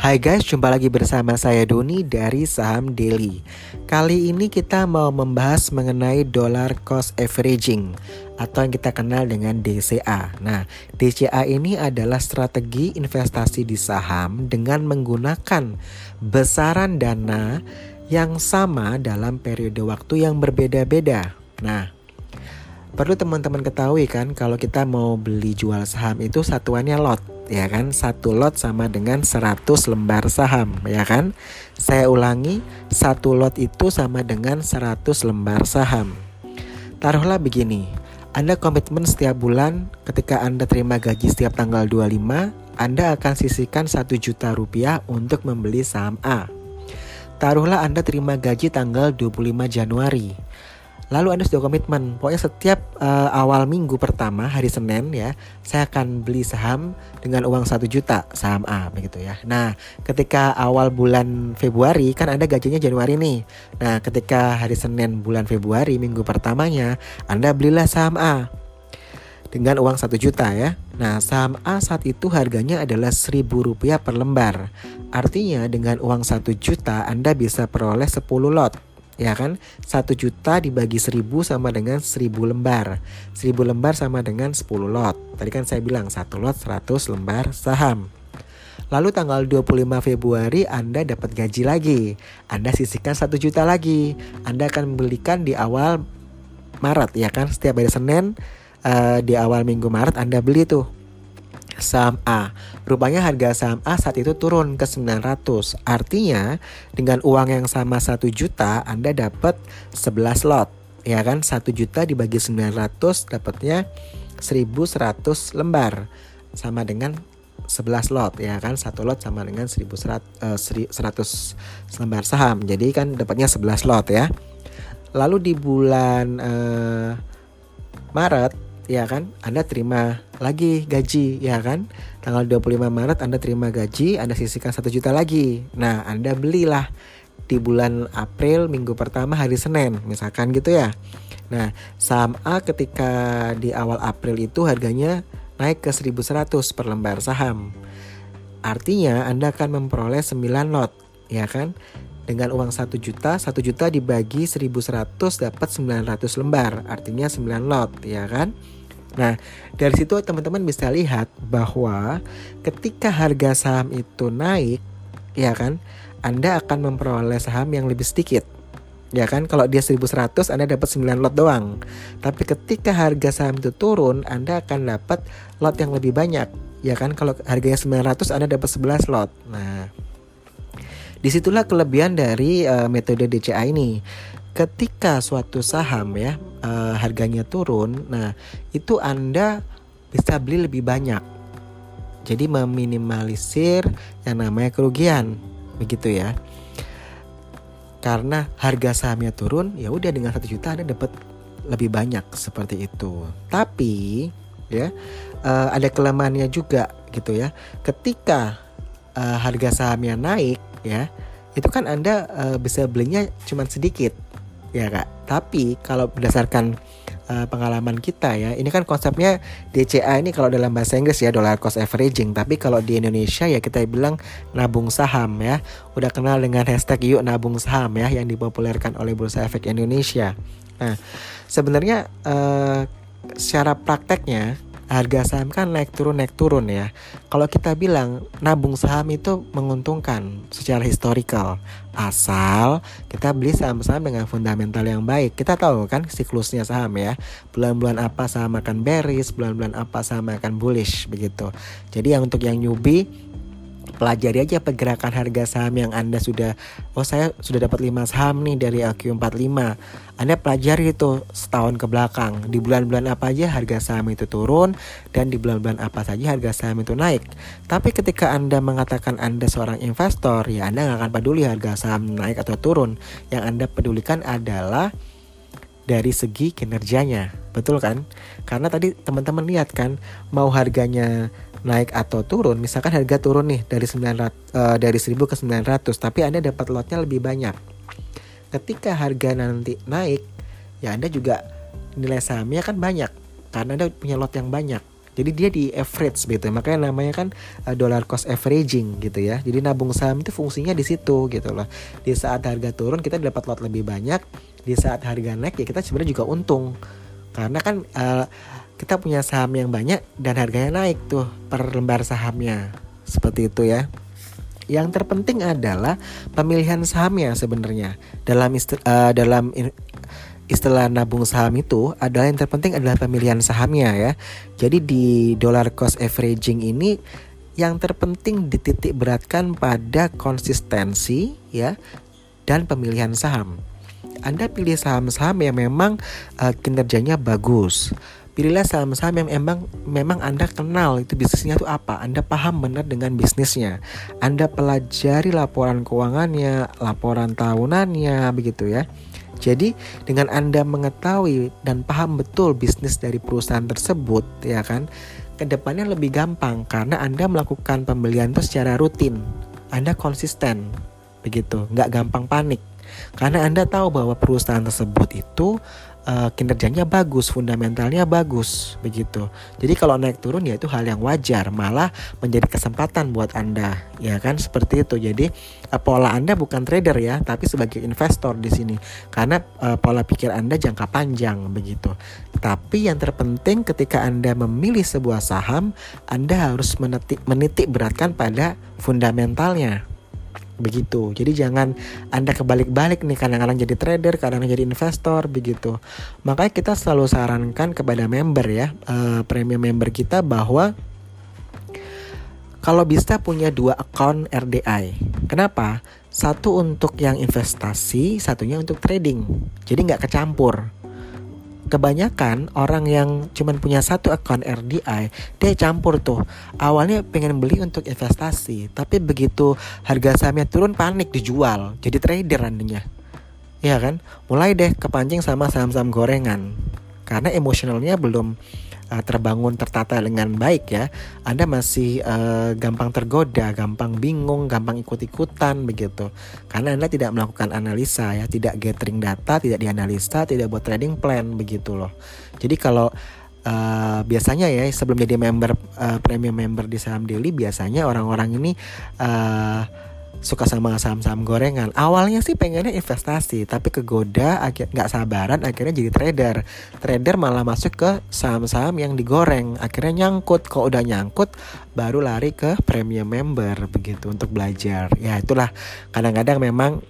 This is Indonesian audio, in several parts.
Hai guys, jumpa lagi bersama saya Doni dari Saham Daily. Kali ini kita mau membahas mengenai dollar cost averaging atau yang kita kenal dengan DCA. Nah, DCA ini adalah strategi investasi di saham dengan menggunakan besaran dana yang sama dalam periode waktu yang berbeda-beda. Nah, perlu teman-teman ketahui kan kalau kita mau beli jual saham itu satuannya lot ya kan satu lot sama dengan 100 lembar saham ya kan saya ulangi satu lot itu sama dengan 100 lembar saham taruhlah begini anda komitmen setiap bulan ketika Anda terima gaji setiap tanggal 25, Anda akan sisihkan 1 juta rupiah untuk membeli saham A. Taruhlah Anda terima gaji tanggal 25 Januari. Lalu Anda sudah komitmen, pokoknya setiap uh, awal minggu pertama hari Senin ya, saya akan beli saham dengan uang satu juta saham A begitu ya. Nah, ketika awal bulan Februari kan Anda gajinya Januari nih. Nah, ketika hari Senin bulan Februari minggu pertamanya, Anda belilah saham A dengan uang satu juta ya. Nah, saham A saat itu harganya adalah seribu rupiah per lembar. Artinya dengan uang satu juta Anda bisa peroleh 10 lot ya kan? 1 juta dibagi 1000 sama dengan 1000 lembar. 1000 lembar sama dengan 10 lot. Tadi kan saya bilang 1 lot 100 lembar saham. Lalu tanggal 25 Februari Anda dapat gaji lagi. Anda sisihkan 1 juta lagi. Anda akan membelikan di awal Maret ya kan? Setiap hari Senin uh, di awal minggu Maret Anda beli tuh saham A. Rupanya harga saham A saat itu turun ke 900. Artinya dengan uang yang sama 1 juta Anda dapat 11 lot. Ya kan 1 juta dibagi 900 dapatnya 1100 lembar. Sama dengan 11 lot ya kan satu lot sama dengan 1100 uh, 100 lembar saham. Jadi kan dapatnya 11 lot ya. Lalu di bulan uh, Maret ya kan? Anda terima lagi gaji ya kan? Tanggal 25 Maret Anda terima gaji Anda sisihkan satu juta lagi. Nah Anda belilah di bulan April minggu pertama hari Senin. Misalkan gitu ya. Nah saham A ketika di awal April itu harganya naik ke 1100 per lembar saham. Artinya Anda akan memperoleh 9 lot ya kan? Dengan uang 1 juta 1 juta dibagi 1100 dapat 900 lembar. Artinya 9 lot ya kan Nah, dari situ teman-teman bisa lihat bahwa ketika harga saham itu naik, ya kan, Anda akan memperoleh saham yang lebih sedikit. Ya kan, kalau dia 1100 Anda dapat 9 lot doang. Tapi ketika harga saham itu turun, Anda akan dapat lot yang lebih banyak. Ya kan, kalau harganya 900 Anda dapat 11 lot. Nah, di situlah kelebihan dari uh, metode DCA ini ketika suatu saham ya uh, harganya turun, nah itu Anda bisa beli lebih banyak. Jadi meminimalisir yang namanya kerugian, begitu ya. Karena harga sahamnya turun, ya udah dengan satu juta Anda dapat lebih banyak seperti itu. Tapi ya uh, ada kelemahannya juga gitu ya. Ketika uh, harga sahamnya naik ya, itu kan Anda uh, bisa belinya cuma sedikit ya kak. Tapi kalau berdasarkan uh, pengalaman kita ya, ini kan konsepnya DCA ini kalau dalam bahasa Inggris ya dollar cost averaging. Tapi kalau di Indonesia ya kita bilang nabung saham ya. Udah kenal dengan hashtag yuk nabung saham ya yang dipopulerkan oleh Bursa Efek Indonesia. Nah sebenarnya uh, secara prakteknya harga saham kan naik turun naik turun ya. Kalau kita bilang nabung saham itu menguntungkan secara historical asal kita beli saham-saham dengan fundamental yang baik. Kita tahu kan siklusnya saham ya. Bulan-bulan apa saham akan bearish, bulan-bulan apa saham akan bullish begitu. Jadi yang untuk yang newbie pelajari aja pergerakan harga saham yang Anda sudah oh saya sudah dapat 5 saham nih dari LQ45. Anda pelajari itu setahun ke belakang. Di bulan-bulan apa aja harga saham itu turun dan di bulan-bulan apa saja harga saham itu naik. Tapi ketika Anda mengatakan Anda seorang investor, ya Anda nggak akan peduli harga saham naik atau turun. Yang Anda pedulikan adalah dari segi kinerjanya. Betul kan? Karena tadi teman-teman lihat kan, mau harganya naik atau turun, misalkan harga turun nih dari 900 uh, eh, dari 1000 ke 900, tapi Anda dapat lotnya lebih banyak. Ketika harga nanti naik, ya Anda juga nilai sahamnya kan banyak karena Anda punya lot yang banyak. Jadi dia di average gitu. Makanya namanya kan uh, dollar cost averaging gitu ya. Jadi nabung saham itu fungsinya di situ gitu loh. Di saat harga turun kita dapat lot lebih banyak, di saat harga naik ya kita sebenarnya juga untung. Karena kan uh, kita punya saham yang banyak dan harganya naik tuh per lembar sahamnya. Seperti itu ya. Yang terpenting adalah pemilihan sahamnya sebenarnya. Dalam istilah, uh, dalam istilah nabung saham itu adalah yang terpenting adalah pemilihan sahamnya ya. Jadi di dollar cost averaging ini yang terpenting dititik beratkan pada konsistensi ya dan pemilihan saham. Anda pilih saham-saham yang memang uh, kinerjanya bagus. Pilihlah saham-saham yang memang memang Anda kenal itu bisnisnya itu apa. Anda paham benar dengan bisnisnya. Anda pelajari laporan keuangannya, laporan tahunannya begitu ya. Jadi dengan Anda mengetahui dan paham betul bisnis dari perusahaan tersebut ya kan ke depannya lebih gampang karena Anda melakukan pembelian itu secara rutin. Anda konsisten begitu, nggak gampang panik. Karena Anda tahu bahwa perusahaan tersebut itu uh, kinerjanya bagus, fundamentalnya bagus, begitu. Jadi kalau naik turun ya itu hal yang wajar, malah menjadi kesempatan buat Anda, ya kan seperti itu. Jadi uh, pola Anda bukan trader ya, tapi sebagai investor di sini. Karena uh, pola pikir Anda jangka panjang begitu. Tapi yang terpenting ketika Anda memilih sebuah saham, Anda harus menitik, menitik beratkan pada fundamentalnya begitu. Jadi jangan Anda kebalik-balik nih kadang-kadang jadi trader, kadang-kadang jadi investor begitu. Makanya kita selalu sarankan kepada member ya, uh, premium member kita bahwa kalau bisa punya dua account RDI. Kenapa? Satu untuk yang investasi, satunya untuk trading. Jadi nggak kecampur kebanyakan orang yang cuman punya satu akun RDI dia campur tuh. Awalnya pengen beli untuk investasi tapi begitu harga sahamnya turun panik dijual. Jadi trader nantinya ya kan? Mulai deh kepancing sama saham-saham gorengan. Karena emosionalnya belum uh, terbangun tertata dengan baik ya, Anda masih uh, gampang tergoda, gampang bingung, gampang ikut-ikutan begitu. Karena Anda tidak melakukan analisa ya, tidak gathering data, tidak dianalisa, tidak buat trading plan begitu loh. Jadi kalau Uh, biasanya ya sebelum jadi member uh, premium member di saham daily biasanya orang-orang ini uh, suka sama saham-saham gorengan. Awalnya sih pengennya investasi, tapi kegoda akhir nggak sabaran akhirnya jadi trader. Trader malah masuk ke saham-saham yang digoreng. Akhirnya nyangkut. Kok udah nyangkut, baru lari ke premium member begitu untuk belajar. Ya itulah kadang-kadang memang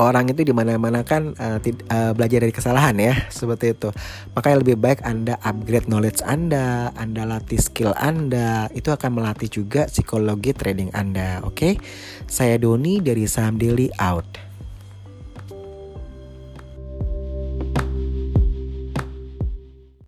orang itu di mana-mana kan uh, uh, belajar dari kesalahan ya seperti itu. Makanya lebih baik anda upgrade knowledge anda anda latih skill anda. Itu akan melatih juga psikologi trading anda oke? Okay? saya Doni dari saham daily out